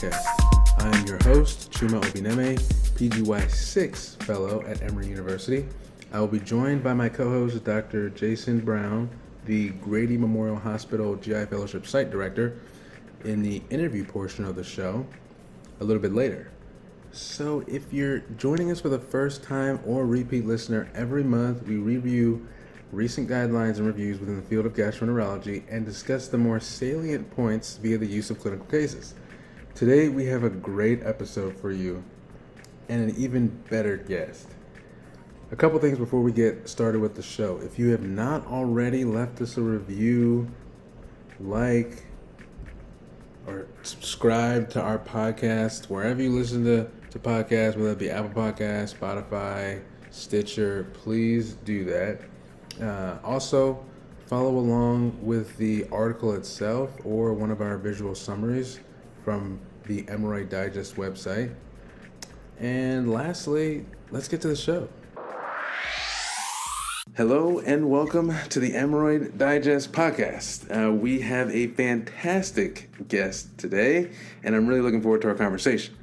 podcast. I am your host, Chuma Obineme, PGY6 Fellow at Emory University. I will be joined by my co host, Dr. Jason Brown, the Grady Memorial Hospital GI Fellowship Site Director, in the interview portion of the show a little bit later. So, if you're joining us for the first time or repeat listener, every month we review recent guidelines and reviews within the field of gastroenterology and discuss the more salient points via the use of clinical cases. Today, we have a great episode for you and an even better guest. A couple things before we get started with the show. If you have not already left us a review, like, or subscribe to our podcast wherever you listen to, to podcasts, whether it be Apple Podcasts, Spotify, Stitcher, please do that. Uh, also, follow along with the article itself or one of our visual summaries from the Emoroid Digest website. And lastly, let's get to the show. Hello and welcome to the Emoroid Digest podcast. Uh, we have a fantastic guest today, and I'm really looking forward to our conversation.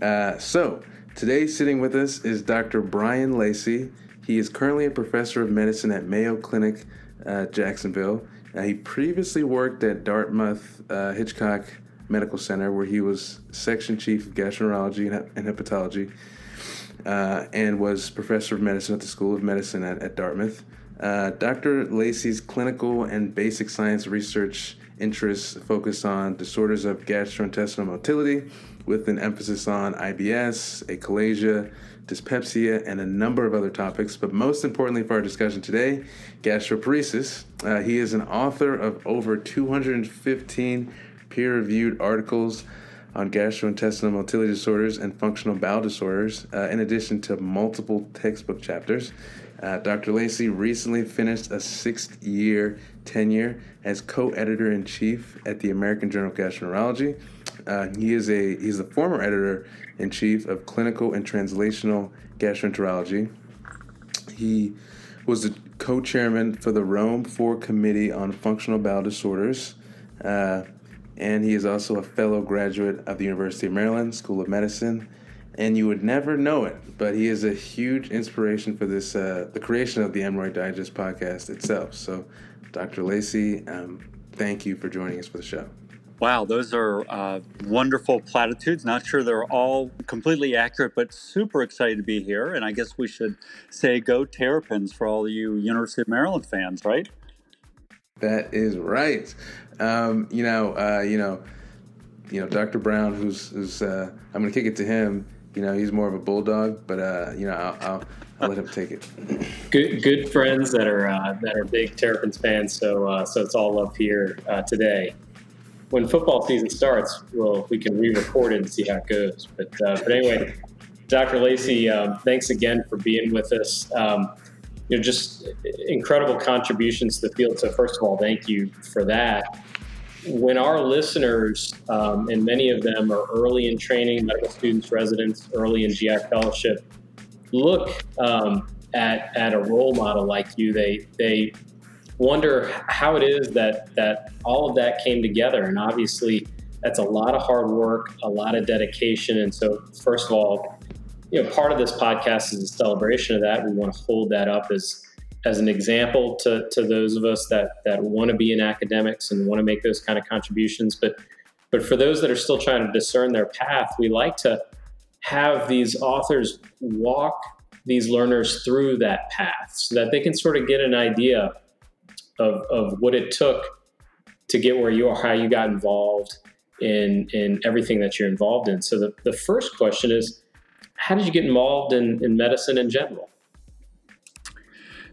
Uh, so, today sitting with us is Dr. Brian Lacy. He is currently a professor of medicine at Mayo Clinic, uh, Jacksonville. Uh, he previously worked at Dartmouth uh, Hitchcock Medical Center, where he was section chief of gastroenterology and, and hepatology, uh, and was professor of medicine at the School of Medicine at, at Dartmouth. Uh, Dr. Lacy's clinical and basic science research interests focus on disorders of gastrointestinal motility, with an emphasis on IBS, achalasia, dyspepsia, and a number of other topics. But most importantly for our discussion today, gastroparesis. Uh, he is an author of over 215 peer reviewed articles on gastrointestinal motility disorders and functional bowel disorders, uh, in addition to multiple textbook chapters. Uh, Dr. Lacy recently finished a six year tenure as co editor in chief at the American Journal of Gastroenterology. Uh, he is a he's the former editor in chief of clinical and translational gastroenterology. He was the co-chairman for the Rome Four Committee on Functional Bowel Disorders, uh, and he is also a fellow graduate of the University of Maryland School of Medicine. And you would never know it, but he is a huge inspiration for this uh, the creation of the Emoroid Digest podcast itself. So, Dr. Lacy, um, thank you for joining us for the show. Wow, those are uh, wonderful platitudes. Not sure they're all completely accurate, but super excited to be here. And I guess we should say go Terrapins for all you University of Maryland fans, right? That is right. Um, you know, uh, you know, you know, Dr. Brown, who's who's uh, I'm to kick it to him. You know, he's more of a bulldog, but uh, you know, I'll, I'll, I'll let him take it. good good friends that are uh, that are big Terrapins fans. So uh, so it's all up here uh, today when football season starts, well, we can re-record it and see how it goes. But uh, but anyway, Dr. Lacy, um, thanks again for being with us. Um, you know, just incredible contributions to the field. So first of all, thank you for that. When our listeners, um, and many of them are early in training, medical students, residents, early in GI fellowship, look um, at at a role model like you, they they wonder how it is that that all of that came together. And obviously, that's a lot of hard work, a lot of dedication. And so, first of all, you know, part of this podcast is a celebration of that. We want to hold that up as as an example to, to those of us that that want to be in academics and want to make those kind of contributions. But but for those that are still trying to discern their path, we like to have these authors walk these learners through that path so that they can sort of get an idea of, of what it took to get where you are, how you got involved in, in everything that you're involved in. So the, the first question is, how did you get involved in, in medicine in general?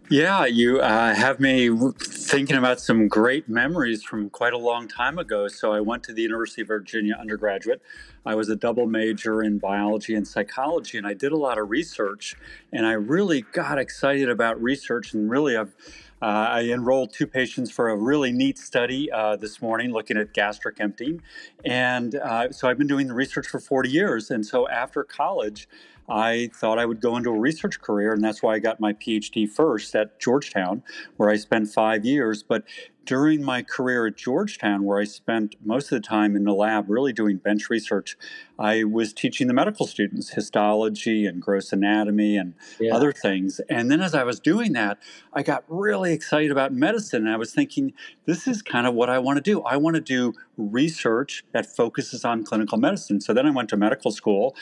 Yeah, you uh, have me thinking about some great memories from quite a long time ago. So, I went to the University of Virginia undergraduate. I was a double major in biology and psychology, and I did a lot of research. And I really got excited about research, and really, I've uh, I enrolled two patients for a really neat study uh, this morning looking at gastric emptying. And uh, so I've been doing the research for 40 years. And so after college, I thought I would go into a research career, and that's why I got my PhD first at Georgetown, where I spent five years. But during my career at Georgetown, where I spent most of the time in the lab really doing bench research, I was teaching the medical students histology and gross anatomy and yeah. other things. And then as I was doing that, I got really excited about medicine. And I was thinking, this is kind of what I want to do. I want to do research that focuses on clinical medicine. So then I went to medical school.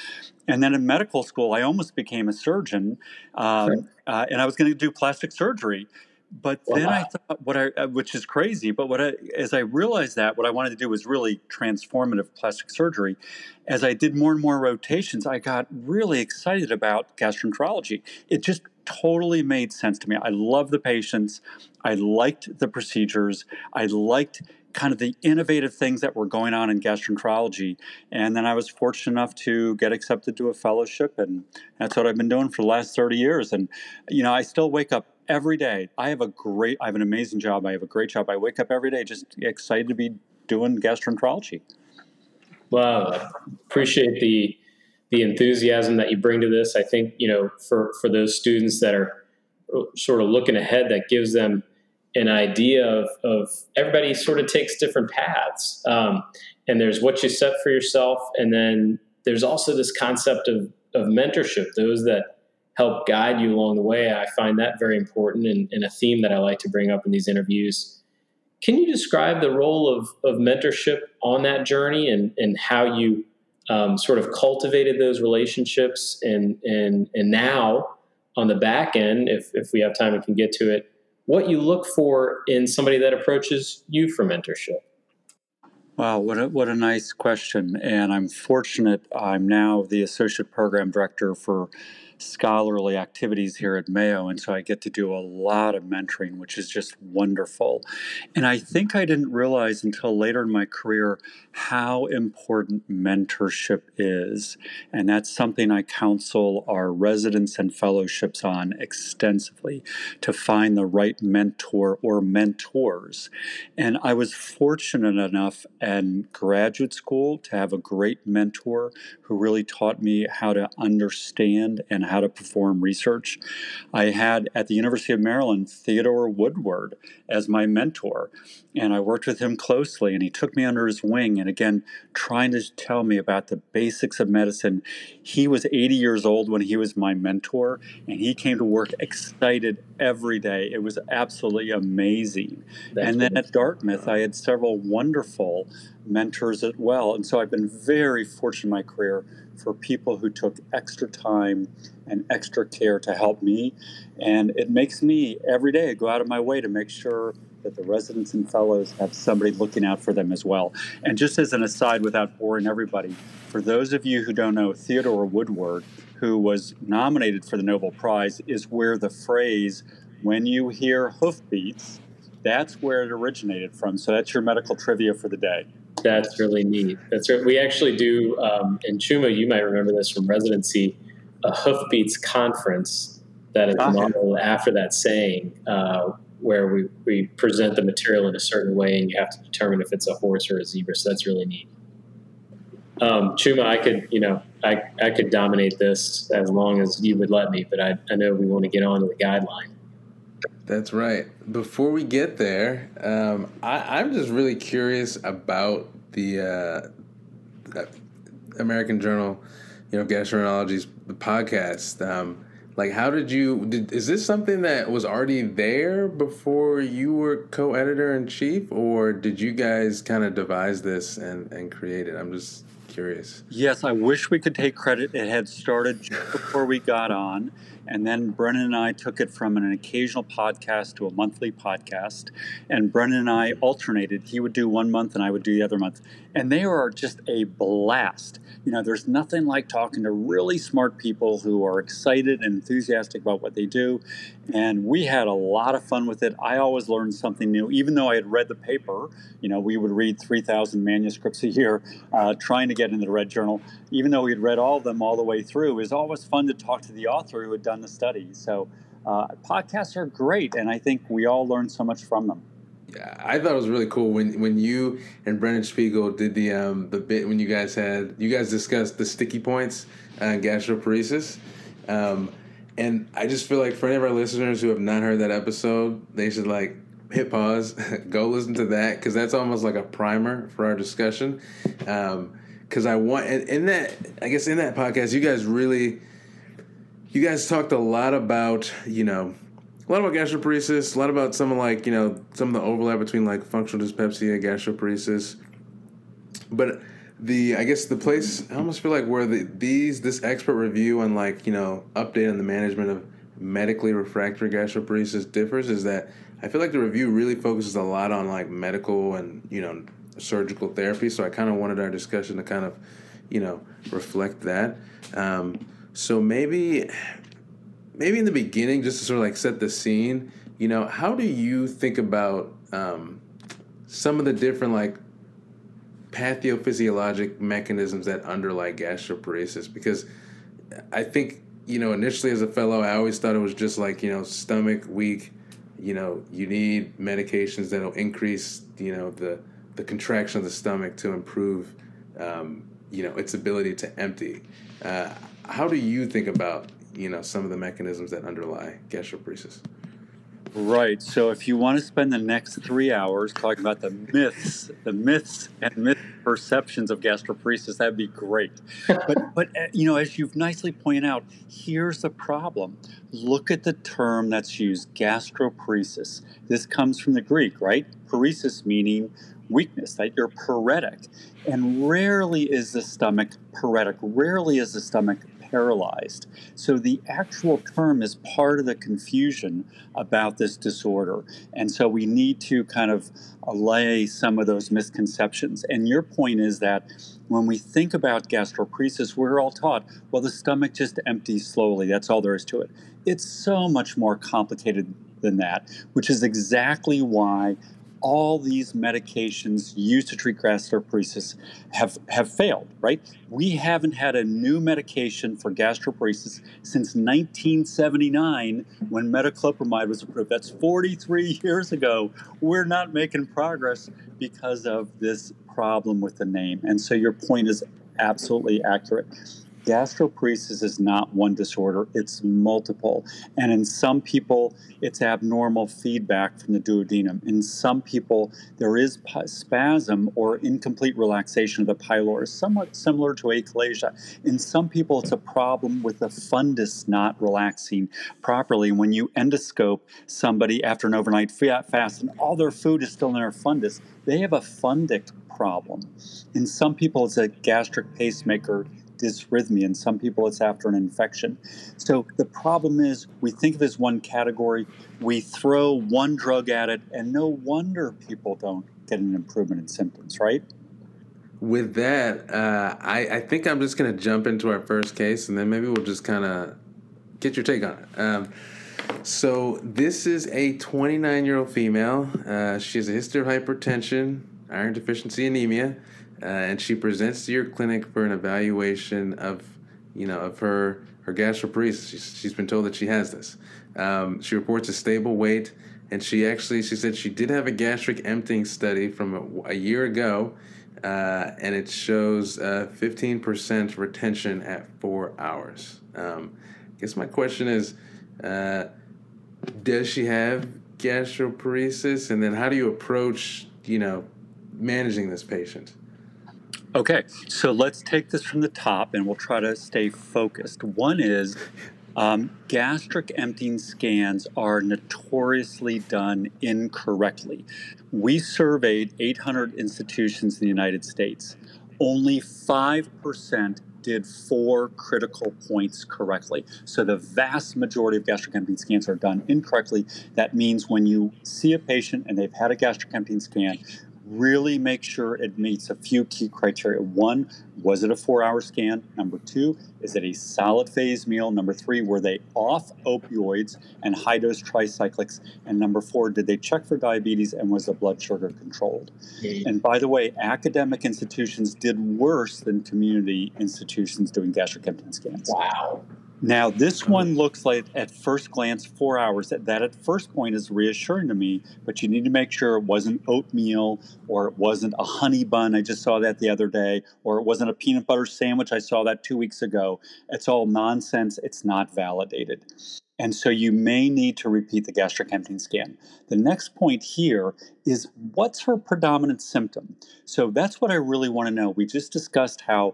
And then in medical school, I almost became a surgeon. Um, sure. uh, and I was going to do plastic surgery but then. I thought what I uh, which is crazy, but what I as I realized that what I wanted to do was really transformative plastic surgery. As I did more and more rotations, I got really excited about gastroenterology. It just totally made sense to me. I love the patients. I liked the procedures. I liked kind of the innovative things that were going on in gastroenterology. And then I was fortunate enough to get accepted to a fellowship, and that's what I've been doing for the last 30 years. And, you know, I still wake up every day. I have a great, I have an amazing job. I have a great job. I wake up every day just excited to be doing gastroenterology. Wow, I appreciate the the enthusiasm that you bring to this. I think you know for for those students that are sort of looking ahead, that gives them an idea of, of everybody sort of takes different paths. Um, and there's what you set for yourself, and then there's also this concept of of mentorship. Those that help guide you along the way. I find that very important and, and, a theme that I like to bring up in these interviews. Can you describe the role of, of mentorship on that journey and, and how you um, sort of cultivated those relationships and, and, and now on the back end, if, if we have time and can get to it, what you look for in somebody that approaches you for mentorship? Wow, what a, what a nice question. And I'm fortunate I'm now the associate program director for scholarly activities here at Mayo. And so I get to do a lot of mentoring, which is just wonderful. And I think I didn't realize until later in my career how important mentorship is. And that's something I counsel our residents and fellowships on extensively to find the right mentor or mentors. And I was fortunate enough in graduate school to have a great mentor who really taught me how to understand and how to perform research. I had at the University of Maryland Theodore Woodward as my mentor, and I worked with him closely, and he took me under his wing. And again, trying to tell me about the basics of medicine. He was 80 years old when he was my mentor, and he came to work excited every day. It was absolutely amazing. That's and then at Dartmouth, I had several wonderful mentors as well. And so I've been very fortunate in my career for people who took extra time and extra care to help me. And it makes me every day go out of my way to make sure that the residents and fellows have somebody looking out for them as well. And just as an aside, without boring everybody, for those of you who don't know, Theodore Woodward, who was nominated for the Nobel Prize, is where the phrase, when you hear hoofbeats, that's where it originated from. So that's your medical trivia for the day. That's really neat. That's right. We actually do um, in Chuma. You might remember this from residency, a hoofbeats conference that is ah. modeled after that saying, uh, where we, we present the material in a certain way, and you have to determine if it's a horse or a zebra. So that's really neat. Um, Chuma, I could, you know, I, I could dominate this as long as you would let me, but I, I know we want to get on to the guideline. That's right. Before we get there, um, I, am just really curious about the uh, American Journal, you know, Gastroenterology's podcast. Um, like, how did you? Did, is this something that was already there before you were co-editor in chief, or did you guys kind of devise this and and create it? I'm just curious. Yes, I wish we could take credit. It had started just before we got on. And then Brennan and I took it from an occasional podcast to a monthly podcast. And Brennan and I alternated. He would do one month and I would do the other month. And they are just a blast. You know, there's nothing like talking to really smart people who are excited and enthusiastic about what they do. And we had a lot of fun with it. I always learned something new, even though I had read the paper. You know, we would read 3,000 manuscripts a year uh, trying to get into the Red Journal. Even though we had read all of them all the way through, it was always fun to talk to the author who had done the study. So uh, podcasts are great, and I think we all learn so much from them. I thought it was really cool when when you and Brennan Spiegel did the um the bit when you guys had you guys discussed the sticky points and gastroparesis. Um, and I just feel like for any of our listeners who have not heard that episode, they should like hit pause, go listen to that because that's almost like a primer for our discussion. Because um, I want in that, I guess in that podcast, you guys really, you guys talked a lot about you know a lot about gastroparesis, a lot about some of like you know some of the overlap between like functional dyspepsia and gastroparesis. But the I guess the place I almost feel like where the these this expert review and like you know update on the management of medically refractory gastroparesis differs is that I feel like the review really focuses a lot on like medical and you know surgical therapy. So I kind of wanted our discussion to kind of you know reflect that. Um, so maybe maybe in the beginning, just to sort of like set the scene, you know, how do you think about um, some of the different like pathophysiologic mechanisms that underlie gastroparesis? Because I think, you know, initially as a fellow, I always thought it was just like, you know, stomach weak, you know, you need medications that'll increase, you know, the, the contraction of the stomach to improve, um, you know, its ability to empty. Uh, how do you think about you know some of the mechanisms that underlie gastroparesis. Right. So if you want to spend the next three hours talking about the myths, the myths and myth perceptions of gastroparesis, that'd be great. But but you know, as you've nicely pointed out, here's the problem. Look at the term that's used, gastroparesis. This comes from the Greek, right? Paresis meaning weakness, that you're paretic. And rarely is the stomach paretic. Rarely is the stomach paralyzed. So the actual term is part of the confusion about this disorder. And so we need to kind of allay some of those misconceptions. And your point is that when we think about gastroparesis, we're all taught, well, the stomach just empties slowly. That's all there is to it. It's so much more complicated than that, which is exactly why all these medications used to treat gastroparesis have, have failed, right? We haven't had a new medication for gastroparesis since 1979 when metoclopramide was approved. That's 43 years ago. We're not making progress because of this problem with the name. And so your point is absolutely accurate gastroparesis is not one disorder, it's multiple. And in some people, it's abnormal feedback from the duodenum. In some people, there is spasm or incomplete relaxation of the pylorus, somewhat similar to achalasia. In some people, it's a problem with the fundus not relaxing properly. When you endoscope somebody after an overnight fast and all their food is still in their fundus, they have a fundic problem. In some people, it's a gastric pacemaker dysrhythmia. In some people, it's after an infection. So the problem is we think of as one category, we throw one drug at it, and no wonder people don't get an improvement in symptoms, right? With that, uh, I, I, think I'm just going to jump into our first case, and then maybe we'll just kind of get your take on it. Um, so this is a 29 year old female. Uh, she has a history of hypertension, iron deficiency, anemia uh, and she presents to your clinic for an evaluation of, you know, of her her gastroparesis. She's, she's been told that she has this. Um, she reports a stable weight, and she actually she said she did have a gastric emptying study from a, a year ago, uh, and it shows uh, fifteen percent retention at four hours. Um, I guess my question is, uh, does she have gastroparesis, and then how do you approach, you know, managing this patient? Okay, so let's take this from the top and we'll try to stay focused. One is um, gastric emptying scans are notoriously done incorrectly. We surveyed 800 institutions in the United States. Only 5% did four critical points correctly. So the vast majority of gastric emptying scans are done incorrectly. That means when you see a patient and they've had a gastric emptying scan, really make sure it meets a few key criteria. One, was it a four hour scan? Number two, is it a solid phase meal? Number three, were they off opioids and high dose tricyclics? And number four, did they check for diabetes and was the blood sugar controlled? Mm-hmm. And by the way, academic institutions did worse than community institutions doing gastric emptying scans. Wow. Now, this one looks like at first glance four hours. That, that at first point is reassuring to me, but you need to make sure it wasn't oatmeal or it wasn't a honey bun. I just saw that the other day, or it wasn't a peanut butter sandwich. I saw that two weeks ago. It's all nonsense. It's not validated. And so you may need to repeat the gastric emptying scan. The next point here is what's her predominant symptom? So that's what I really want to know. We just discussed how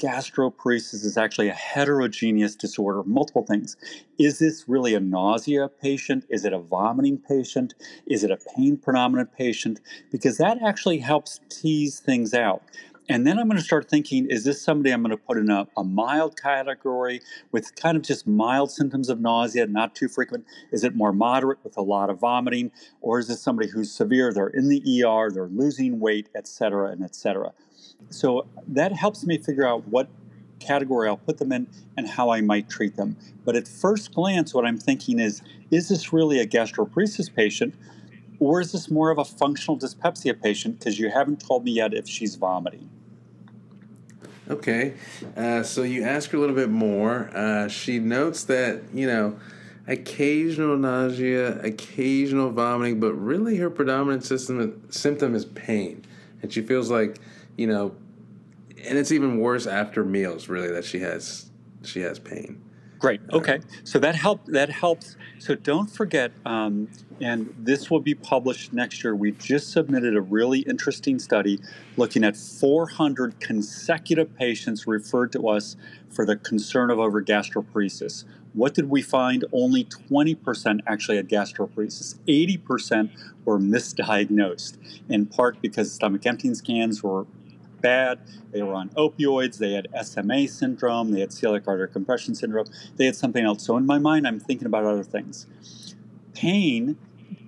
gastroparesis is actually a heterogeneous disorder, multiple things. Is this really a nausea patient? Is it a vomiting patient? Is it a pain predominant patient? Because that actually helps tease things out. And then I'm going to start thinking is this somebody I'm going to put in a, a, mild category with kind of just mild symptoms of nausea, not too frequent? Is it more moderate with a lot of vomiting? Or is this somebody who's severe? They're in the ER, they're losing weight, et cetera, and et cetera. So that helps me figure out what category I'll put them in and how I might treat them. But at first glance, what I'm thinking is is this really a gastroparesis patient? Or is this more of a functional dyspepsia patient? Because you haven't told me yet if she's vomiting. Okay, uh, so you ask her a little bit more. Uh, she notes that, you know, occasional nausea, occasional vomiting, but really her predominant system, symptom is pain. And she feels like, you know, and it's even worse after meals, really, that she has she has pain. Great. Okay. So that help that helps. So don't forget, um, and this will be published next year. We just submitted a really interesting study looking at 400 consecutive patients referred to us for the concern of over gastroparesis. What did we find? Only 20% actually had gastroparesis. 80% were misdiagnosed, in part because stomach emptying scans were bad. They were on opioids. They had SMA syndrome. They had celiac artery compression syndrome. They had something else. So in my mind, I'm thinking about other things. Pain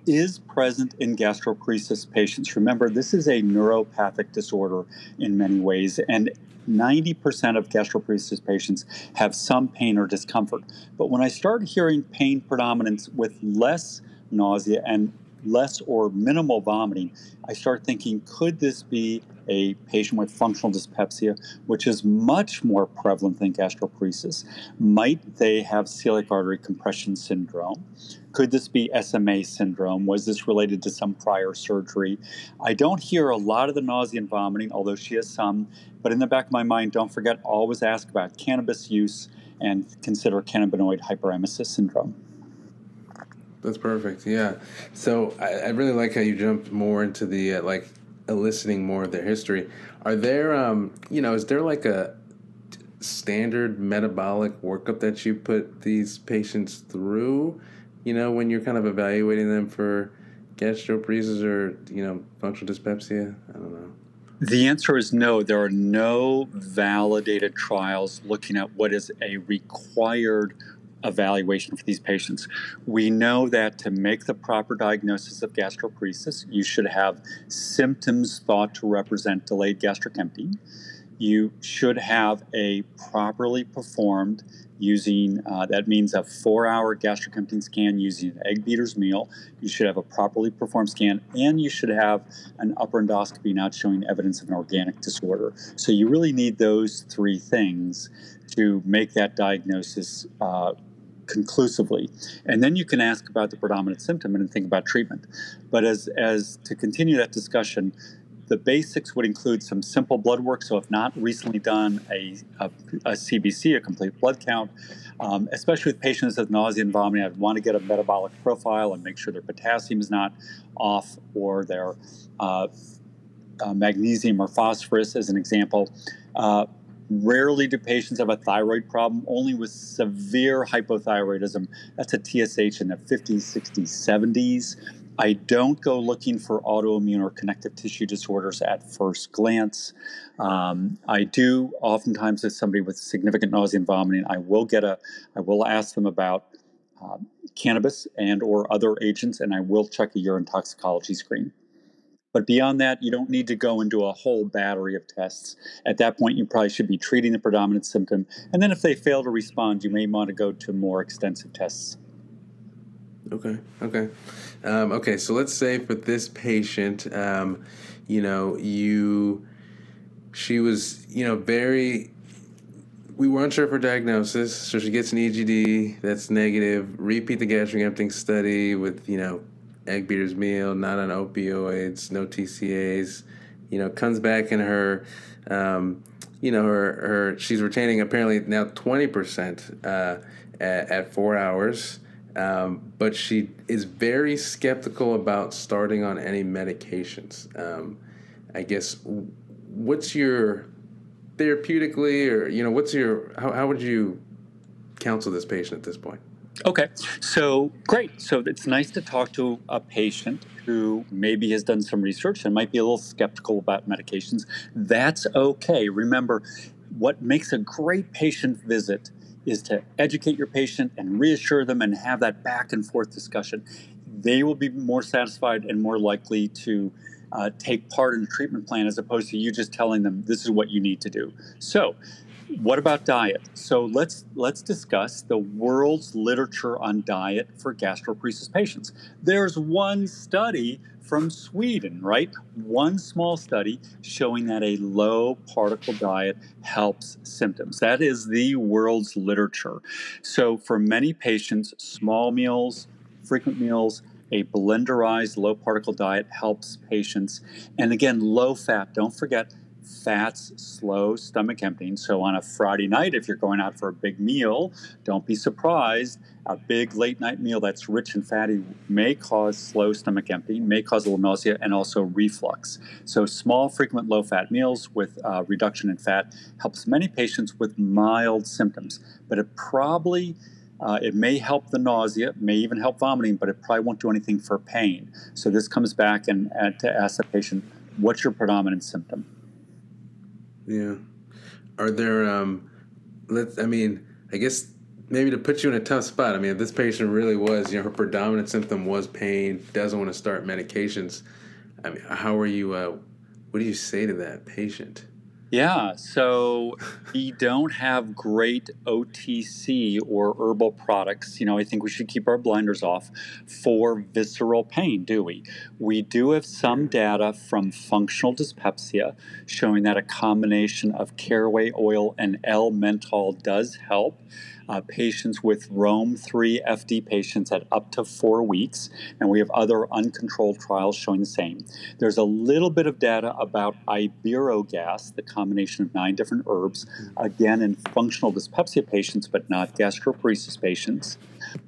is present in gastroparesis patients. Remember, this is a neuropathic disorder in many ways, and 90% of gastroparesis patients have some pain or discomfort. But when I start hearing pain predominance with less nausea and less or minimal vomiting, I start thinking, could this be a patient with functional dyspepsia, which is much more prevalent than gastroparesis? Might they have celiac artery compression syndrome? Could this be SMA syndrome? Was this related to some prior surgery? I don't hear a lot of the nausea and vomiting, although she has some. But in the back of my mind, don't forget always ask about cannabis use and consider cannabinoid hyperemesis syndrome. That's perfect. Yeah. So I, I, really like how you jumped more into the uh, like eliciting more of their history. Are there, um, you know, is there like a standard metabolic workup that you put these patients through? You know, when you're kind of evaluating them for gastroparesis or you know functional dyspepsia. I don't know. The answer is no. There are no validated trials looking at what is a required evaluation for these patients. We know that to make the proper diagnosis of gastroparesis, you should have symptoms thought to represent delayed gastric emptying. You should have a properly performed using, uh, that means a four hour gastric emptying scan using an egg beater's meal. You should have a properly performed scan, and you should have an upper endoscopy not showing evidence of an organic disorder. So you really need those three things to make that diagnosis uh, conclusively. And then you can ask about the predominant symptom and think about treatment. But as, as to continue that discussion, the basics would include some simple blood work. So, if not recently done, a, a, a CBC, a complete blood count, um, especially with patients with nausea and vomiting, I'd want to get a metabolic profile and make sure their potassium is not off or their uh, uh, magnesium or phosphorus, as an example. Uh, Rarely do patients have a thyroid problem, only with severe hypothyroidism. That's a TSH in the 50s, 60s, 70s. I don't go looking for autoimmune or connective tissue disorders at first glance. Um, I do oftentimes, if somebody with significant nausea and vomiting, I will get a, I will ask them about uh, cannabis and or other agents, and I will check a urine toxicology screen. But beyond that, you don't need to go into a whole battery of tests. At that point, you probably should be treating the predominant symptom. And then if they fail to respond, you may want to go to more extensive tests. Okay, okay. Um, okay, so let's say for this patient, um, you know, you, she was, you know, very we weren't unsure for diagnosis, so she gets an EGD that's negative. Repeat the gastric emptying study with you know egg beater's meal, not on opioids, no TCAs. You know, comes back in her, um, you know, her, her she's retaining apparently now twenty percent uh, at, at four hours. Um, but she is very skeptical about starting on any medications. Um, I guess what's your therapeutically, or you know, what's your how, how would you counsel this patient at this point? Okay, so great. So it's nice to talk to a patient who maybe has done some research and might be a little skeptical about medications. That's okay. Remember, what makes a great patient visit is to educate your patient and reassure them and have that back and forth discussion. They will be more satisfied and more likely to uh, take part in the treatment plan as opposed to you just telling them this is what you need to do. So, what about diet? So let's let's discuss the world's literature on diet for gastroparesis patients. There's one study from Sweden, right? One small study showing that a low particle diet helps symptoms. That is the world's literature. So for many patients, small meals, frequent meals, a blenderized low particle diet helps patients. And again, low fat, don't forget fats slow stomach emptying. So on a Friday night, if you're going out for a big meal, don't be surprised. A big late night meal that's rich and fatty may cause slow stomach emptying, may cause a little nausea, and also reflux. So small, frequent low fat meals with uh, reduction in fat helps many patients with mild symptoms, but it probably uh, it may help the nausea, may even help vomiting, but it probably won't do anything for pain. So this comes back and, and to ask the patient, what's your predominant symptom? Yeah. Are there um let's I mean, I guess maybe to put you in a tough spot. I mean, if this patient really was, you know, her predominant symptom was pain, doesn't want to start medications. I mean, how are you uh what do you say to that patient? Yeah, so we don't have great OTC or herbal products. You know, I think we should keep our blinders off for visceral pain, do we? We do have some data from functional dyspepsia showing that a combination of caraway oil and L-menthol does help uh, patients with Rome 3 FD patients at up to four weeks, and we have other uncontrolled trials showing the same. There's a little bit of data about iberogast, the combination of nine different herbs, again in functional dyspepsia patients, but not gastroparesis patients.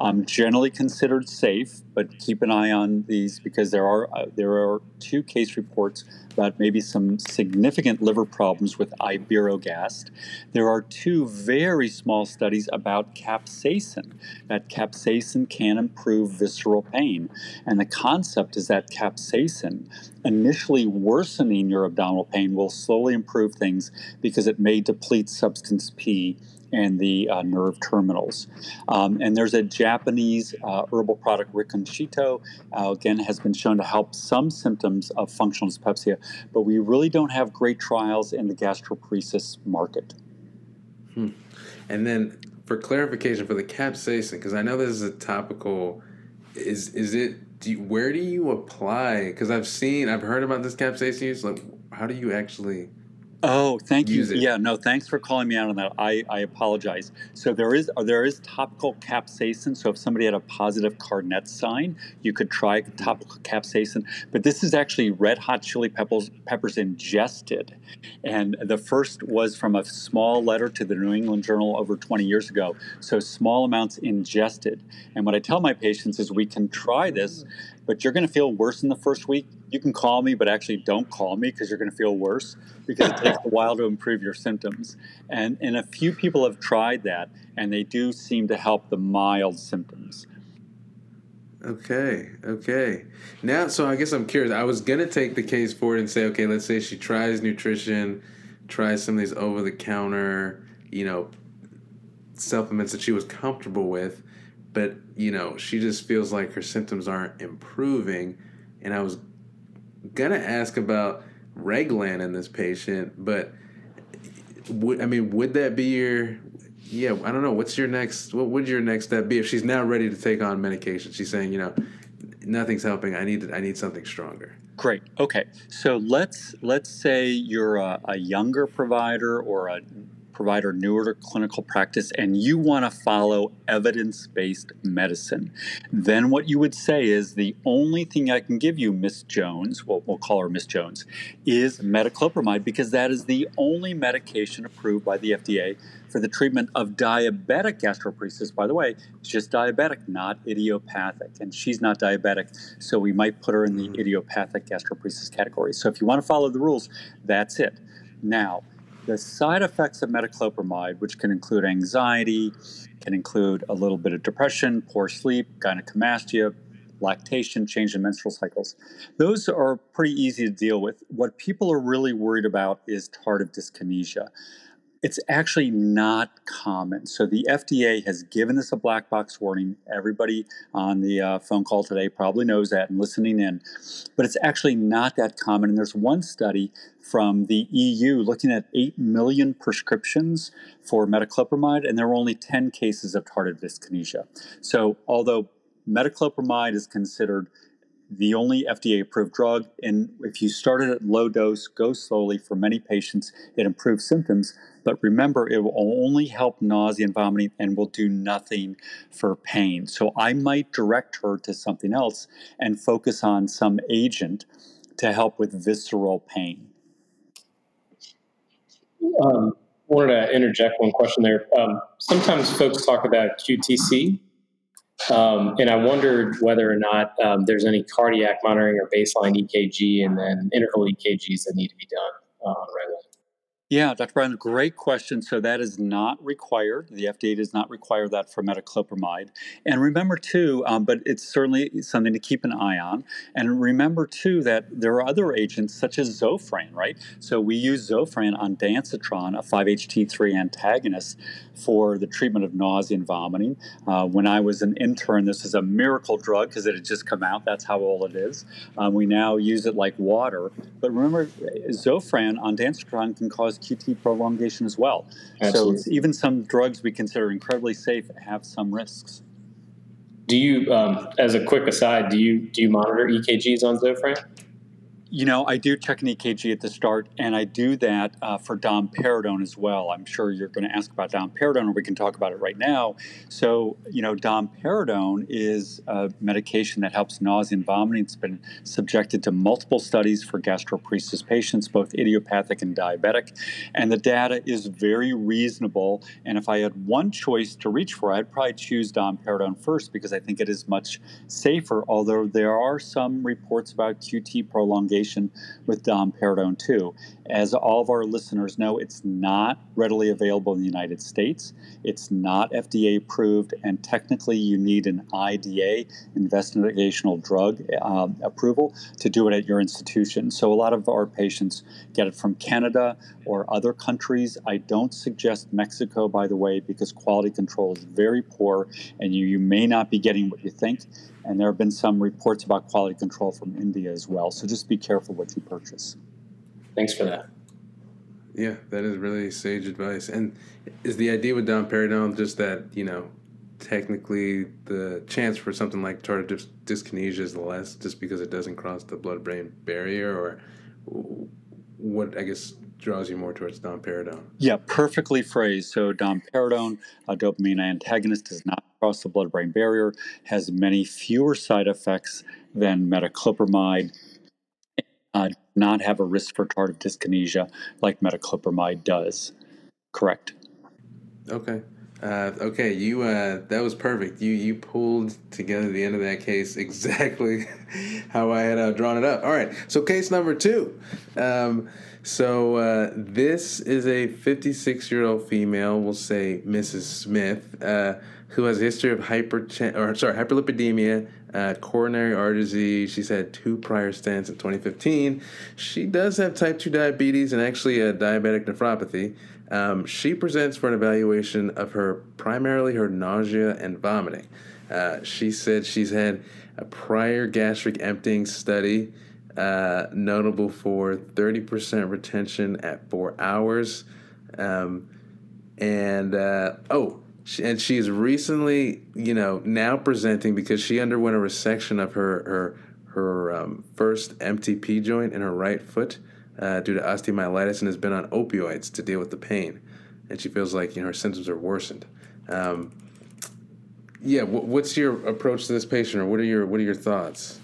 Um, generally considered safe, but keep an eye on these because there are uh, there are two case reports about maybe some significant liver problems with iberogast. There are two very small studies about capsaicin. That capsaicin can improve visceral pain, and the concept is that capsaicin, initially worsening your abdominal pain, will slowly improve things because it may deplete substance P and the uh, nerve terminals. Um, and there's a Japanese uh, herbal product, Rikkunshito, uh, again, has been shown to help some symptoms of functional dyspepsia, but we really don't have great trials in the gastroparesis market. Hmm. And then for clarification for the capsaicin, because I know this is a topical, is is it? Do you, where do you apply? Because I've seen, I've heard about this capsaicin use. Like, how do you actually? Oh, thank you. Yeah, no, thanks for calling me out on that. I, I apologize. So there is there is topical capsaicin. So if somebody had a positive Carnett sign, you could try mm-hmm. topical capsaicin. But this is actually red hot chili peppers peppers ingested, and the first was from a small letter to the New England Journal over 20 years ago. So small amounts ingested. And what I tell my patients is we can try this mm. But you're going to feel worse in the first week. You can call me, but actually don't call me because you're going to feel worse because it takes a while to improve your symptoms. And, and a few people have tried that, and they do seem to help the mild symptoms. Okay, okay. Now, so I guess I'm curious. I was going to take the case forward and say, okay, let's say she tries nutrition, tries some of these over the counter, you know, supplements that she was comfortable with but you know she just feels like her symptoms aren't improving. And i was gonna ask about reglan in this patient but would i mean would that be your yeah i don't know what's your next what would your next step be if she's now ready to take on medication? She's saying you know nothing's helping. I need i need something stronger. Great. Okay. So let's let's say you're a, a younger provider or a provider newer to clinical practice and you want to follow evidence based medicine, then what you would say is the only thing I can give you, Miss Jones, well, we'll call her Miss Jones, is metoclopramide because that is the only medication approved by the FDA for the treatment of diabetic gastroparesis. By the way, it's just diabetic, not idiopathic. And she's not diabetic, so we might put her in the mm-hmm. idiopathic gastroparesis category. So if you want to follow the rules, that's it. Now, the side effects of metoclopramide, which can include anxiety, can include a little bit of depression, poor sleep, gynecomastia, lactation, change in menstrual cycles. Those are pretty easy to deal with. What people are really worried about is tardive dyskinesia. It's actually not common. So the FDA has given us a black box warning. Everybody on the uh, phone call today probably knows that and listening in, but it's actually not that common. And there's one study from the EU looking at 8 million prescriptions for metoclopramide, and there were only 10 cases of tardive dyskinesia. So although metoclopramide is considered the only FDA approved drug. And if you started at low dose, go slowly for many patients, it improves symptoms. But remember, it will only help nausea and vomiting and will do nothing for pain. So I might direct her to something else and focus on some agent to help with visceral pain. Um, wanted to interject one question there. Um, sometimes folks talk about QTC, um, and I wondered whether or not um, there's any cardiac monitoring or baseline EKG and then interval EKGs that need to be done uh. Yeah, Dr. Brown, great question. So that is not required. The FDA does not require that for metoclopramide. And remember too, um, but it's certainly something to keep an eye on. And remember too that there are other agents such as Zofran, right? So we use Zofran ondansetron, a 5-HT3 antagonist, for the treatment of nausea and vomiting. Uh, when I was an intern, this is a miracle drug because it had just come out. That's how old it is. Um, we now use it like water. But remember, Zofran ondansetron can cause QT prolongation as well. Absolutely. So even some drugs we consider incredibly safe have some risks. Do you, um, as a quick aside, do you do you monitor EKGs on Zofran? You know, I do check an EKG at the start, and I do that uh, for domperidone as well. I'm sure you're going to ask about domperidone, or we can talk about it right now. So, you know, domperidone is a medication that helps nausea and vomiting. It's been subjected to multiple studies for gastroparesis patients, both idiopathic and diabetic, and the data is very reasonable. And if I had one choice to reach for, I'd probably choose domperidone first because I think it is much safer. Although there are some reports about QT prolongation with Dom domperidone too. As all of our listeners know, it's not readily available in the United States. It's not FDA approved, and technically, you need an IDA, investigational drug um, approval, to do it at your institution. So, a lot of our patients get it from Canada or other countries. I don't suggest Mexico, by the way, because quality control is very poor, and you, you may not be getting what you think. And there have been some reports about quality control from India as well. So just be careful what you purchase. Thanks for that. Yeah, that is really sage advice. And is the idea with domperidone just that, you know, technically the chance for something like tardive dyskinesia is less just because it doesn't cross the blood brain barrier? Or what, I guess, draws you more towards domperidone? Yeah, perfectly phrased. So, domperidone, a dopamine antagonist, does not cross the blood brain barrier, has many fewer side effects than metoclopramide, uh, not have a risk for tardive dyskinesia like metoclopramide does. Correct. Okay. Uh, okay, you uh, that was perfect. You you pulled together the end of that case exactly how I had uh, drawn it up. All right, so case number two. Um, so uh, this is a 56 year old female. We'll say Mrs. Smith uh, who has a history of hyper or sorry hyperlipidemia, uh, coronary artery disease. She's had two prior stents in 2015. She does have type 2 diabetes and actually a diabetic nephropathy. Um, she presents for an evaluation of her primarily her nausea and vomiting. Uh, she said she's had a prior gastric emptying study, uh, notable for 30% retention at four hours. Um, and uh, oh, and she's recently, you know, now presenting because she underwent a resection of her her her um, first MTP joint in her right foot uh, due to osteomyelitis and has been on opioids to deal with the pain. and she feels like you know her symptoms are worsened. Um, yeah, what's your approach to this patient, or what are your what are your thoughts?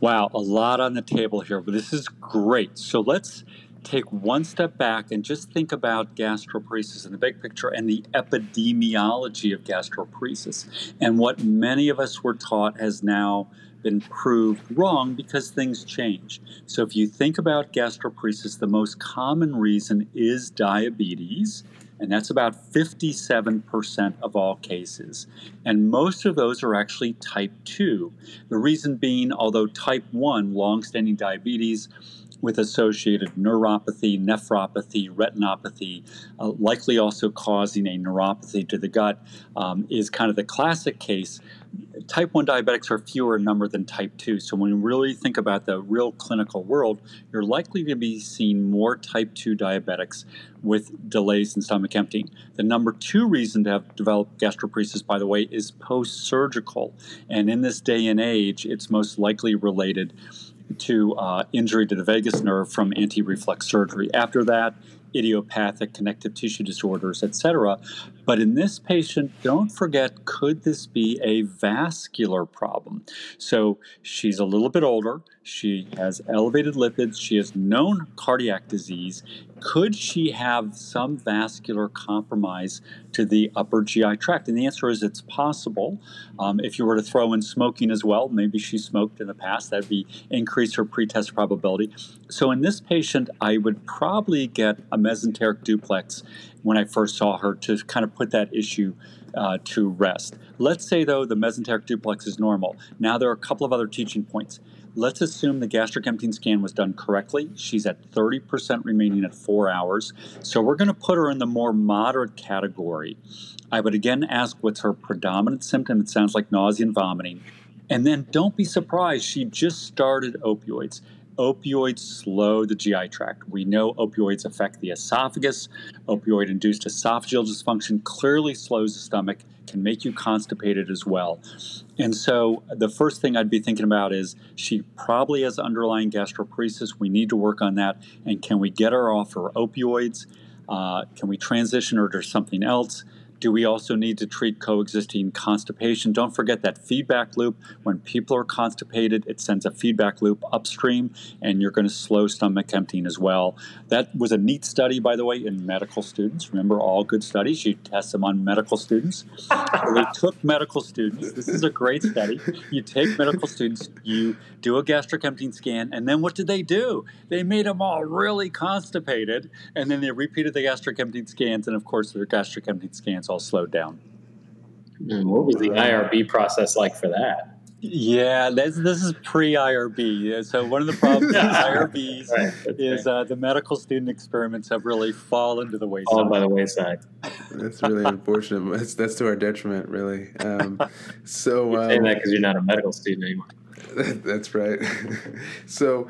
Wow, a lot on the table here, but this is great. So let's take one step back and just think about gastroparesis in the big picture and the epidemiology of gastroparesis and what many of us were taught has now been proved wrong because things change. So if you think about gastroparesis, the most common reason is diabetes and that's about 57% of all cases. And most of those are actually type 2. The reason being, although type 1, longstanding diabetes, with associated neuropathy, nephropathy, retinopathy, uh, likely also causing a neuropathy to the gut, um, is kind of the classic case. Type 1 diabetics are fewer in number than type 2. So, when you really think about the real clinical world, you're likely to be seeing more type 2 diabetics with delays in stomach emptying. The number two reason to have developed gastroparesis, by the way, is post surgical. And in this day and age, it's most likely related to uh, injury to the vagus nerve from anti-reflux surgery. After that, idiopathic connective tissue disorders, etc. But in this patient, don't forget, could this be a vascular problem? So she's a little bit older. She has elevated lipids. She has known cardiac disease. Could she have some vascular compromise to the upper GI tract? And the answer is it's possible. Um, if you were to throw in smoking as well, maybe she smoked in the past, that'd be increase her pretest probability. So in this patient, I would probably get a mesenteric duplex when I first saw her to kind of put that issue uh, to rest. Let's say, though, the mesenteric duplex is normal. Now, there are a couple of other teaching points. Let's assume the gastric emptying scan was done correctly. She's at 30% remaining at four hours. So we're going to put her in the more moderate category. I would again ask what's her predominant symptom. It sounds like nausea and vomiting. And then don't be surprised, she just started opioids opioids slow the GI tract. We know opioids affect the esophagus. Opioid induced esophageal dysfunction clearly slows the stomach, can make you constipated as well. And so the first thing I'd be thinking about is she probably has underlying gastroparesis. We need to work on that. And can we get her off her opioids? Uh, can we transition her to something else? Do we also need to treat coexisting constipation? Don't forget that feedback loop. When people are constipated, it sends a feedback loop upstream, and you're going to slow stomach emptying as well. That was a neat study, by the way, in medical students. Remember, all good studies, you test them on medical students. we took medical students. This is a great study. You take medical students, you do a gastric emptying scan, and then what did they do? They made them all really constipated, and then they repeated the gastric emptying scans, and of course, their gastric emptying scans all slowed down. And what was the IRB process like for that? Yeah, this, this is pre IRB. So one of the problems with IRBs right, is uh, the medical student experiments have really fallen to the wayside. Fallen by the wayside. That's really unfortunate. That's, that's to our detriment, really. Um, so you're saying um, that because you're not a medical student anymore. That's right. so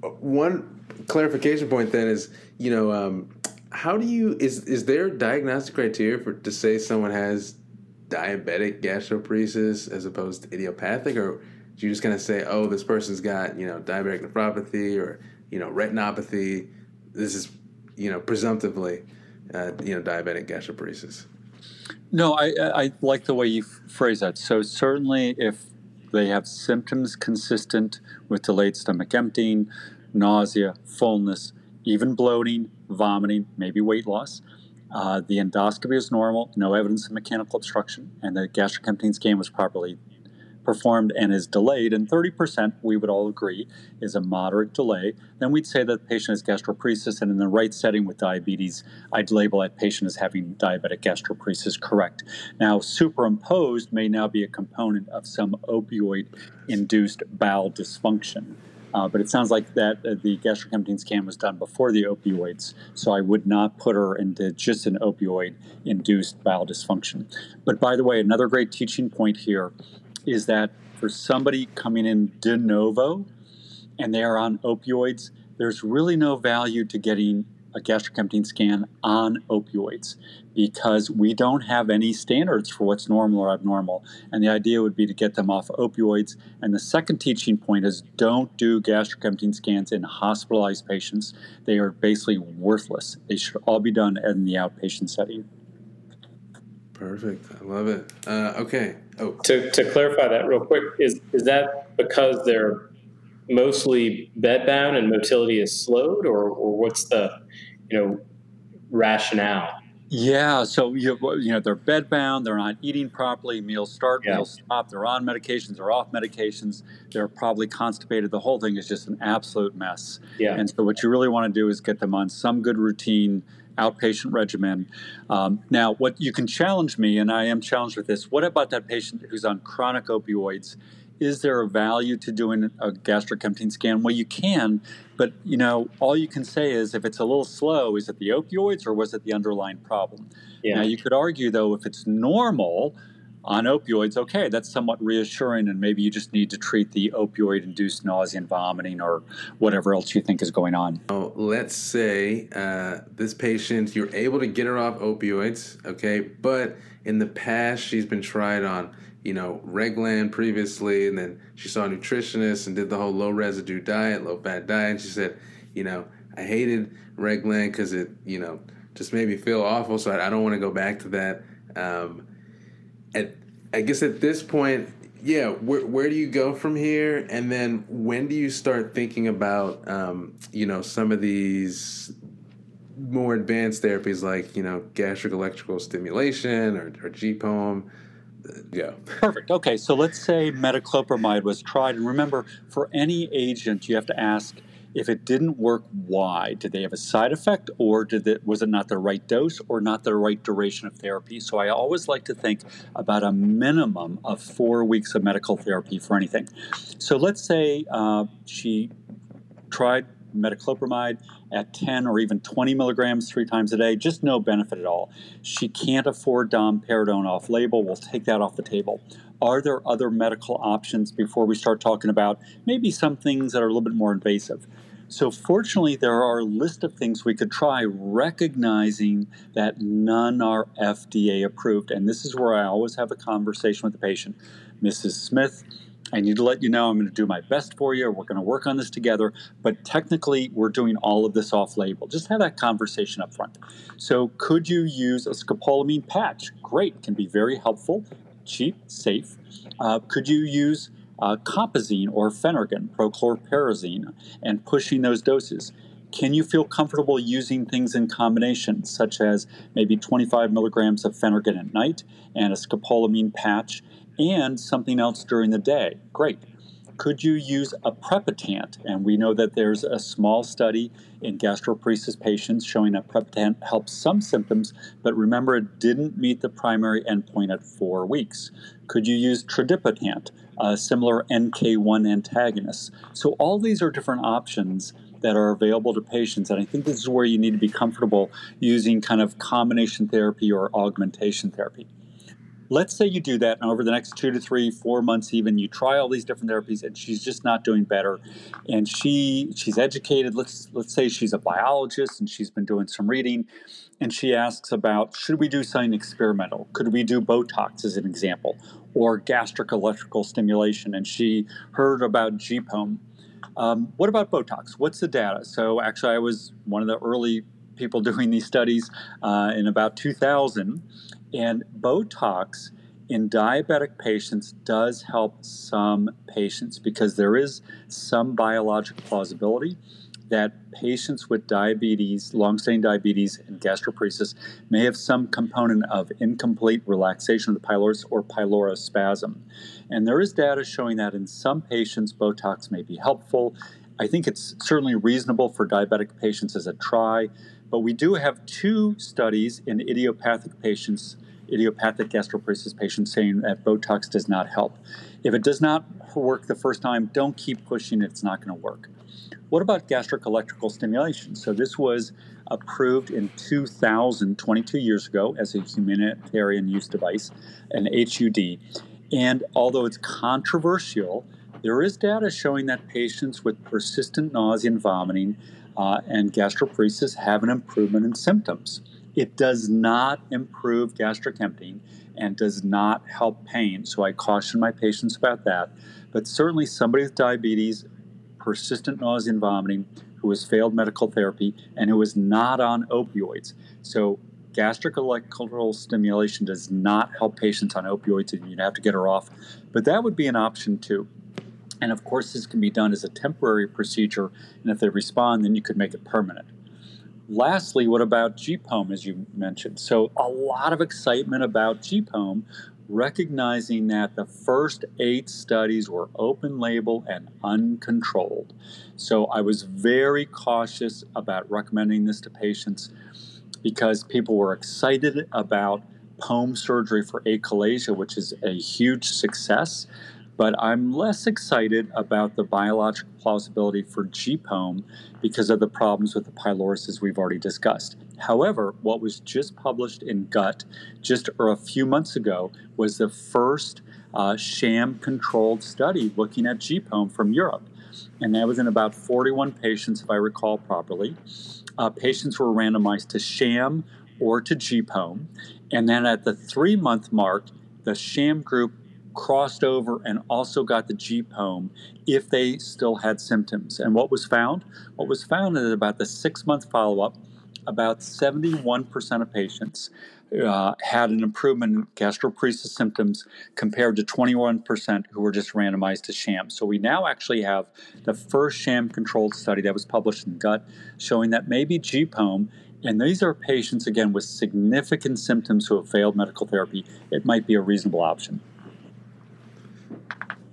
one clarification point then is, you know, um, how do you is is there diagnostic criteria for to say someone has diabetic gastroparesis as opposed to idiopathic, or do you just kind of say, oh, this person's got you know diabetic nephropathy or you know retinopathy? This is you know presumptively uh, you know diabetic gastroparesis. No, I, I like the way you phrase that. So certainly, if they have symptoms consistent with delayed stomach emptying, nausea, fullness, even bloating, vomiting, maybe weight loss. Uh, the endoscopy is normal, no evidence of mechanical obstruction, and the gastric emptying scan was properly performed and is delayed, and 30%, we would all agree, is a moderate delay, then we'd say that the patient has gastroparesis, and in the right setting with diabetes, I'd label that patient as having diabetic gastroparesis correct. Now, superimposed may now be a component of some opioid induced bowel dysfunction. Uh, but it sounds like that uh, the gastric scan was done before the opioids, so I would not put her into just an opioid-induced bowel dysfunction. But by the way, another great teaching point here is that for somebody coming in de novo and they are on opioids, there's really no value to getting a gastric emptying scan on opioids because we don't have any standards for what's normal or abnormal. And the idea would be to get them off opioids. And the second teaching point is don't do gastric emptying scans in hospitalized patients. They are basically worthless. They should all be done in the outpatient setting. Perfect. I love it. Uh, okay. Oh. To, to clarify that real quick, is, is that because they're mostly bedbound and motility is slowed, or, or what's the you know rationale? Yeah, so you, you know they're bedbound, they're not eating properly, meals start, yeah. meals stop, they're on medications, they're off medications, they're probably constipated. The whole thing is just an absolute mess. Yeah. And so what you really want to do is get them on some good routine outpatient regimen. Um, now, what you can challenge me, and I am challenged with this. What about that patient who's on chronic opioids is there a value to doing a gastric emptying scan? Well, you can, but you know, all you can say is if it's a little slow, is it the opioids or was it the underlying problem? Yeah. Now, you could argue though, if it's normal on opioids, okay, that's somewhat reassuring, and maybe you just need to treat the opioid-induced nausea and vomiting or whatever else you think is going on. Oh, let's say uh, this patient, you're able to get her off opioids, okay, but in the past she's been tried on you know, Reglan previously, and then she saw a nutritionist and did the whole low residue diet, low fat diet. And she said, you know, I hated Reglan because it, you know, just made me feel awful. So I, I don't want to go back to that. Um, at, I guess at this point, yeah, where, where do you go from here? And then when do you start thinking about, um, you know, some of these more advanced therapies like, you know, gastric electrical stimulation or, or G-POEM? Yeah. Perfect. Okay, so let's say metoclopramide was tried, and remember, for any agent, you have to ask if it didn't work, why? Did they have a side effect, or did it was it not the right dose, or not the right duration of therapy? So I always like to think about a minimum of four weeks of medical therapy for anything. So let's say uh, she tried metoclopramide at 10 or even 20 milligrams three times a day, just no benefit at all. She can't afford domperidone off label. We'll take that off the table. Are there other medical options before we start talking about maybe some things that are a little bit more invasive? So, fortunately, there are a list of things we could try, recognizing that none are FDA approved. And this is where I always have a conversation with the patient. Mrs. Smith, I need to let you know I'm going to do my best for you. We're going to work on this together, but technically, we're doing all of this off label. Just have that conversation up front. So, could you use a scopolamine patch? Great, can be very helpful, cheap, safe. Uh, could you use uh, compazine or Phenergan, prochlorperazine, and pushing those doses? Can you feel comfortable using things in combination, such as maybe 25 milligrams of Phenergan at night and a scopolamine patch? And something else during the day. Great. Could you use aprepitant? And we know that there's a small study in gastroparesis patients showing that Prepitant helps some symptoms, but remember it didn't meet the primary endpoint at four weeks. Could you use Tradipitant, a similar NK1 antagonist? So all these are different options that are available to patients. And I think this is where you need to be comfortable using kind of combination therapy or augmentation therapy let's say you do that and over the next two to three four months even you try all these different therapies and she's just not doing better. And she she's educated. Let's let's say she's a biologist and she's been doing some reading and she asks about should we do something experimental? Could we do botox as an example or gastric electrical stimulation? And she heard about G-POEM. Um, what about botox? What's the data? So actually i was one of the early people doing these studies uh, in about 2000 and Botox in diabetic patients does help some patients because there is some biologic plausibility that patients with diabetes, long-standing diabetes, and gastroparesis may have some component of incomplete relaxation of the pylorus or pylorospasm. And there is data showing that in some patients, Botox may be helpful. I think it's certainly reasonable for diabetic patients as a try, but we do have two studies in idiopathic patients idiopathic gastroparesis patients saying that Botox does not help. If it does not work the first time, don't keep pushing it, it's not going to work. What about gastric electrical stimulation? So, this was approved in 2000, 22 years ago, as a humanitarian use device, an HUD. And although it's controversial, there is data showing that patients with persistent nausea and vomiting uh, and gastroparesis have an improvement in symptoms. It does not improve gastric emptying and does not help pain. So I caution my patients about that. But certainly, somebody with diabetes, persistent nausea and vomiting, who has failed medical therapy, and who is not on opioids. So gastric electrical stimulation does not help patients on opioids, and you'd have to get her off. But that would be an option too. And of course, this can be done as a temporary procedure, and if they respond, then you could make it permanent. Lastly, what about G-POEM, as you mentioned? So, a lot of excitement about G-POEM, recognizing that the first eight studies were open label and uncontrolled. So, I was very cautious about recommending this to patients because people were excited about POEM surgery for achalasia, which is a huge success. But I'm less excited about the biological plausibility for G-POEM because of the problems with the pylorises we've already discussed. However, what was just published in Gut just a few months ago was the first uh, sham controlled study looking at G-POEM from Europe. And that was in about 41 patients, if I recall properly. Uh, patients were randomized to sham or to GPOM. And then at the three month mark, the sham group crossed over and also got the G-POEM if they still had symptoms. And what was found? What was found is about the six month follow up, about 71% of patients uh, had an improvement in gastroparesis symptoms compared to 21% who were just randomized to sham. So we now actually have the first sham controlled study that was published in Gut showing that maybe G-POEM and these are patients, again, with significant symptoms who have failed medical therapy. It might be a reasonable option.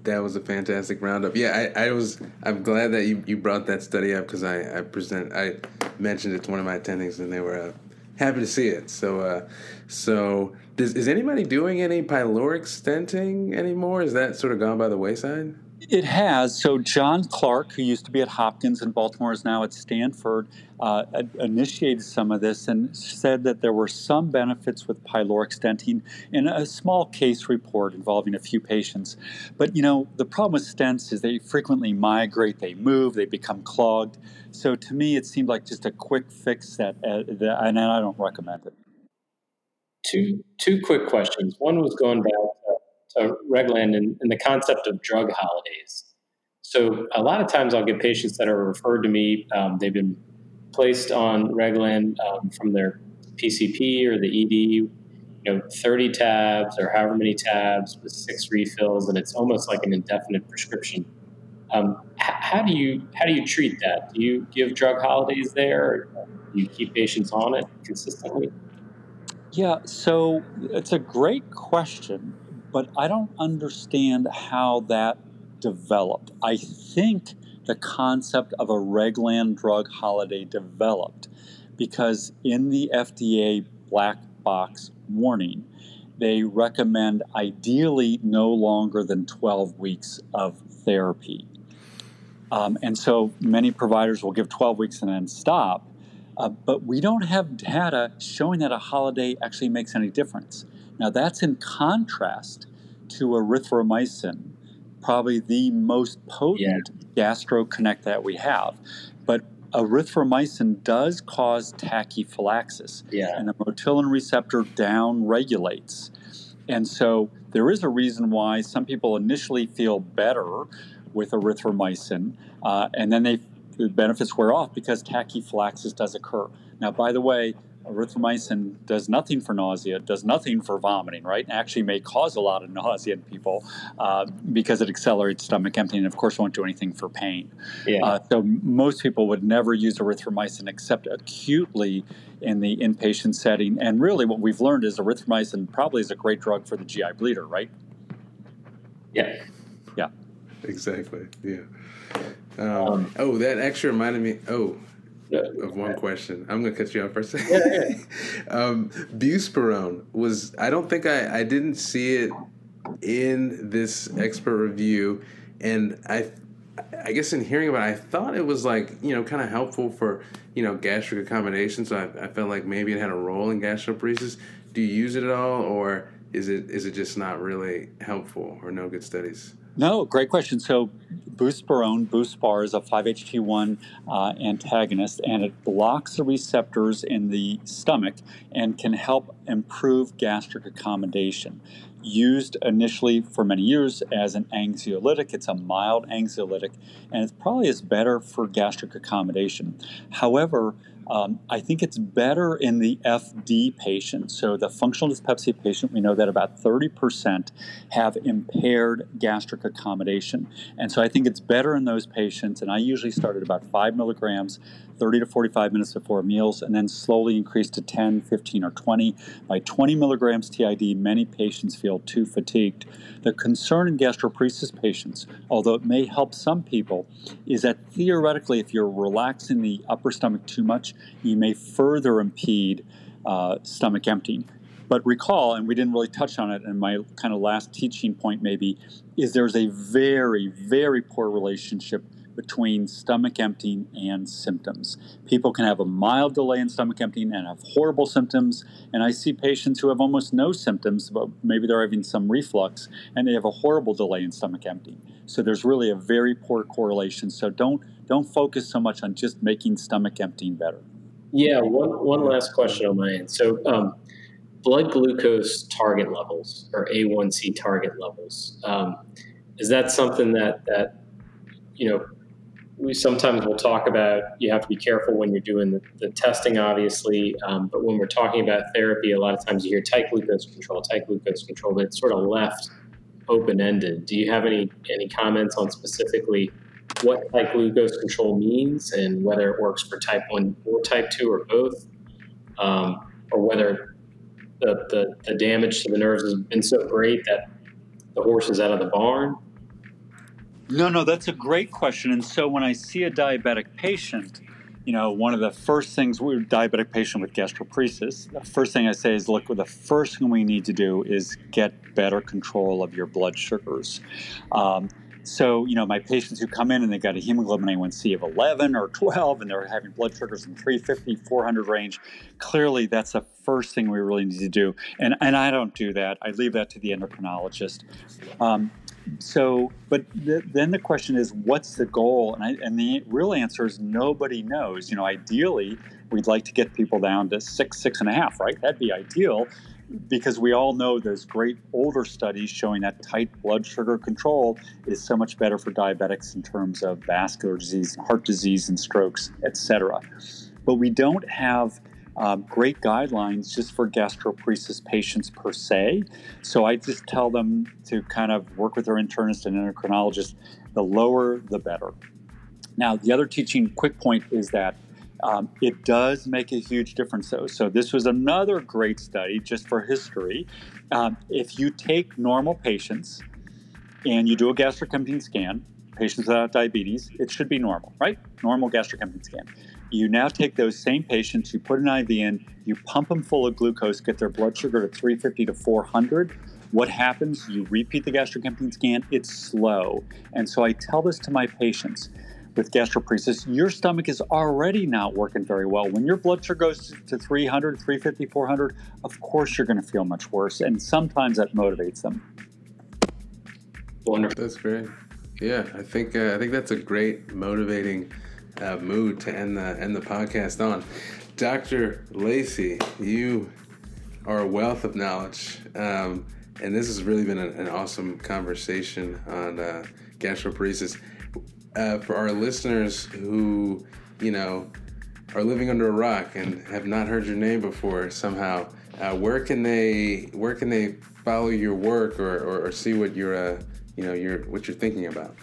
That was a fantastic roundup. Yeah, I, I was. I'm glad that you, you brought that study up because I, I present I mentioned it to one of my attendings and they were uh, happy to see it. So uh, so does, is anybody doing any pyloric stenting anymore? Is that sort of gone by the wayside? It has. So John Clarke, who used to be at Hopkins in Baltimore, is now at Stanford. Uh, initiated some of this and said that there were some benefits with pyloric stenting in a small case report involving a few patients. But you know, the problem with stents is they frequently migrate, they move, they become clogged. So to me, it seemed like just a quick fix that, uh, that and I don't recommend it. Two two quick questions. One was going back to Reglan and, and the concept of drug holidays. So a lot of times I'll get patients that are referred to me. Um, they've been placed on Reglan um, from their PCP or the ED, you know, 30 tabs or however many tabs with six refills, and it's almost like an indefinite prescription. Um, h- how do you how do you treat that? Do you give drug holidays there? do you keep patients on it consistently? Yeah, so it's a great question but I don't understand how that developed. I think the concept of a Reglan drug holiday developed because in the FDA black box warning, they recommend ideally no longer than 12 weeks of therapy. Um, and so many providers will give 12 weeks and then stop. Uh, but we don't have data showing that a holiday actually makes any difference. Now, that's in contrast to erythromycin, probably the most potent yeah. gastrokinetic that we have. But erythromycin does cause tachyphylaxis, yeah. and the motilin receptor down regulates. And so there is a reason why some people initially feel better with erythromycin, uh, and then they the benefits wear off because tachyphylaxis does occur. Now, by the way, erythromycin does nothing for nausea, does nothing for vomiting, right? Actually may cause a lot of nausea in people uh, because it accelerates stomach emptying and, of course, won't do anything for pain. Yeah. Uh, so most people would never use erythromycin except acutely in the inpatient setting. And really what we've learned is erythromycin probably is a great drug for the GI bleeder, right? Yeah. Yeah. Exactly. Yeah. Um, um, oh, that actually reminded me. Oh, of one question. I'm going to cut you off for a second. Yeah, yeah. um, buspirone was, I don't think I, I didn't see it in this expert review. And I, I guess in hearing about it, I thought it was like, you know, kind of helpful for, you know, gastric accommodation. So I, I felt like maybe it had a role in gastroparesis. Do you use it at all? Or is it, is it just not really helpful or no good studies? No, great question. So, buspirone, Buspar, is a 5-HT1 uh, antagonist, and it blocks the receptors in the stomach and can help improve gastric accommodation. Used initially for many years as an anxiolytic, it's a mild anxiolytic, and it probably is better for gastric accommodation. However, um, I think it's better in the FD patient. So, the functional dyspepsia patient, we know that about 30% have impaired gastric accommodation. And so, I think it's better in those patients. And I usually start at about 5 milligrams 30 to 45 minutes before meals, and then slowly increase to 10, 15, or 20. By 20 milligrams TID, many patients feel too fatigued. The concern in gastroparesis patients, although it may help some people, is that theoretically, if you're relaxing the upper stomach too much, you may further impede uh, stomach emptying. But recall, and we didn't really touch on it, and my kind of last teaching point maybe is there's a very, very poor relationship between stomach emptying and symptoms. People can have a mild delay in stomach emptying and have horrible symptoms. And I see patients who have almost no symptoms, but maybe they're having some reflux, and they have a horrible delay in stomach emptying. So there's really a very poor correlation. So don't don't focus so much on just making stomach emptying better. Yeah, one, one last question on my end. So, um, blood glucose target levels or A1C target levels, um, is that something that, that you know, we sometimes will talk about you have to be careful when you're doing the, the testing, obviously. Um, but when we're talking about therapy, a lot of times you hear tight glucose control, tight glucose control, but it's sort of left open ended. Do you have any any comments on specifically what tight glucose control means and whether it works for type one or type two or both, um, or whether the, the the damage to the nerves has been so great that the horse is out of the barn? No, no, that's a great question. And so when I see a diabetic patient, you know, one of the first things we're diabetic patient with gastroparesis, the first thing I say is look, the first thing we need to do is get better control of your blood sugars. Um, so, you know, my patients who come in and they've got a hemoglobin A1C of 11 or 12 and they're having blood sugars in 350, 400 range, clearly that's the first thing we really need to do. And, and I don't do that. I leave that to the endocrinologist. Um, so, but the, then the question is, what's the goal? And, I, and the real answer is nobody knows. You know, ideally, we'd like to get people down to six, six and a half, right? That'd be ideal because we all know there's great older studies showing that tight blood sugar control is so much better for diabetics in terms of vascular disease, heart disease, and strokes, etc. But we don't have um, great guidelines just for gastroparesis patients per se. So I just tell them to kind of work with their internist and endocrinologist. The lower, the better. Now, the other teaching quick point is that um, it does make a huge difference, though. So, this was another great study just for history. Um, if you take normal patients and you do a gastric emptying scan, patients without diabetes, it should be normal, right? Normal gastric emptying scan. You now take those same patients, you put an IV in, you pump them full of glucose, get their blood sugar to 350 to 400. What happens? You repeat the gastric emptying scan, it's slow. And so I tell this to my patients with gastroparesis, your stomach is already not working very well. When your blood sugar goes to 300, 350, 400, of course you're going to feel much worse. And sometimes that motivates them. Wonderful. That's great. Yeah, I think uh, I think that's a great motivating uh, mood to end the end the podcast on. Dr. Lacy, you are a wealth of knowledge, um, and this has really been a, an awesome conversation on uh, gastroparesis. Uh, for our listeners who, you know, are living under a rock and have not heard your name before somehow, uh, where can they where can they follow your work or, or, or see what you're uh, you know you're what you're thinking about?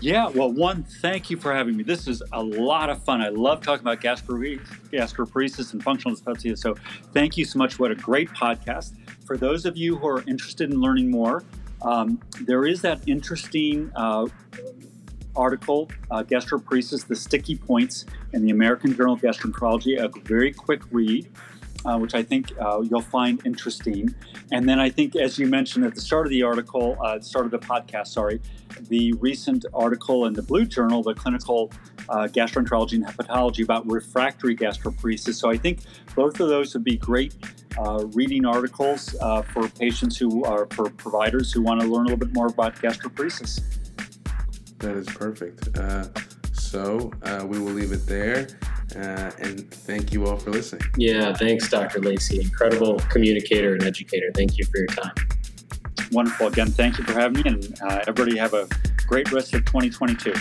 Yeah, well, one, thank you for having me. This is a lot of fun. I love talking about gastroparesis and functional dyspepsia. So, thank you so much. What a great podcast. For those of you who are interested in learning more, um, there is that interesting uh, article, uh, Gastroparesis, the Sticky Points, in the American Journal of Gastroenterology, a very quick read uh, which I think uh, you'll find interesting. And then I think, as you mentioned at the start of the article, uh, start of the podcast, sorry, the recent article in the Blue Journal, the clinical uh, gastroenterology and hepatology about refractory gastroparesis. So I think both of those would be great uh, reading articles uh, for patients who are for providers who want to learn a little bit more about gastroparesis. That is perfect. Uh, so uh, we will leave it there. Uh, and thank you all for listening. Yeah, thanks, Dr. Lacy. Incredible communicator and educator. Thank you for your time. Wonderful. Again, thank you for having me. And uh, everybody have a great rest of 2022.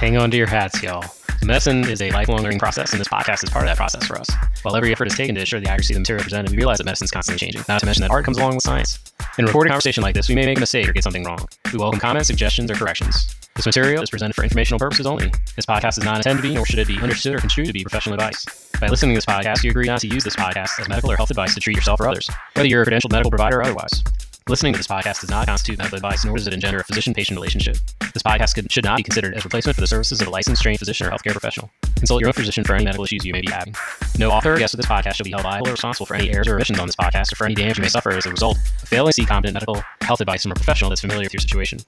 Hang on to your hats, y'all. Medicine is a lifelong learning process, and this podcast is part of that process for us. While every effort is taken to ensure the accuracy of the material presented, we realize that medicine is constantly changing, not to mention that art comes along with science. In a recorded conversation like this, we may make a mistake or get something wrong. We welcome comments, suggestions, or corrections. This material is presented for informational purposes only. This podcast is not intended to be, nor should it be understood or construed to be professional advice. By listening to this podcast, you agree not to use this podcast as medical or health advice to treat yourself or others, whether you're a credentialed medical provider or otherwise. Listening to this podcast does not constitute medical advice, nor does it engender a physician-patient relationship. This podcast could, should not be considered as a replacement for the services of a licensed trained physician or healthcare professional. Consult your own physician for any medical issues you may be having. No author or guest of this podcast shall be held liable or responsible for any errors or omissions on this podcast or for any damage you may suffer as a result of failing to seek competent medical health advice from a professional that's familiar with your situation.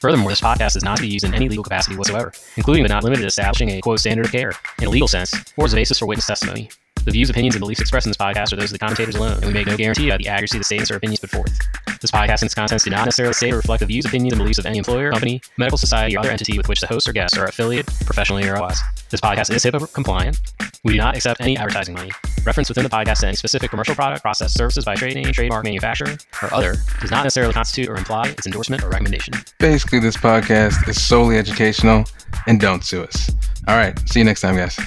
Furthermore, this podcast is not to be used in any legal capacity whatsoever, including but not limited to establishing a quote standard of care in a legal sense or as a basis for witness testimony. The views, opinions, and beliefs expressed in this podcast are those of the commentators alone, and we make no guarantee about the accuracy of the statements or opinions put forth. This podcast and its contents do not necessarily state or reflect the views, opinions, and beliefs of any employer, company, medical society, or other entity with which the hosts or guests are affiliated, professionally or otherwise. This podcast is HIPAA compliant. We do not accept any advertising money. Reference within the podcast to any specific commercial product, process, services by trade name, trademark, manufacturer, or other does not necessarily constitute or imply its endorsement or recommendation. Basically, this podcast is solely educational, and don't sue us. All right, see you next time, guys.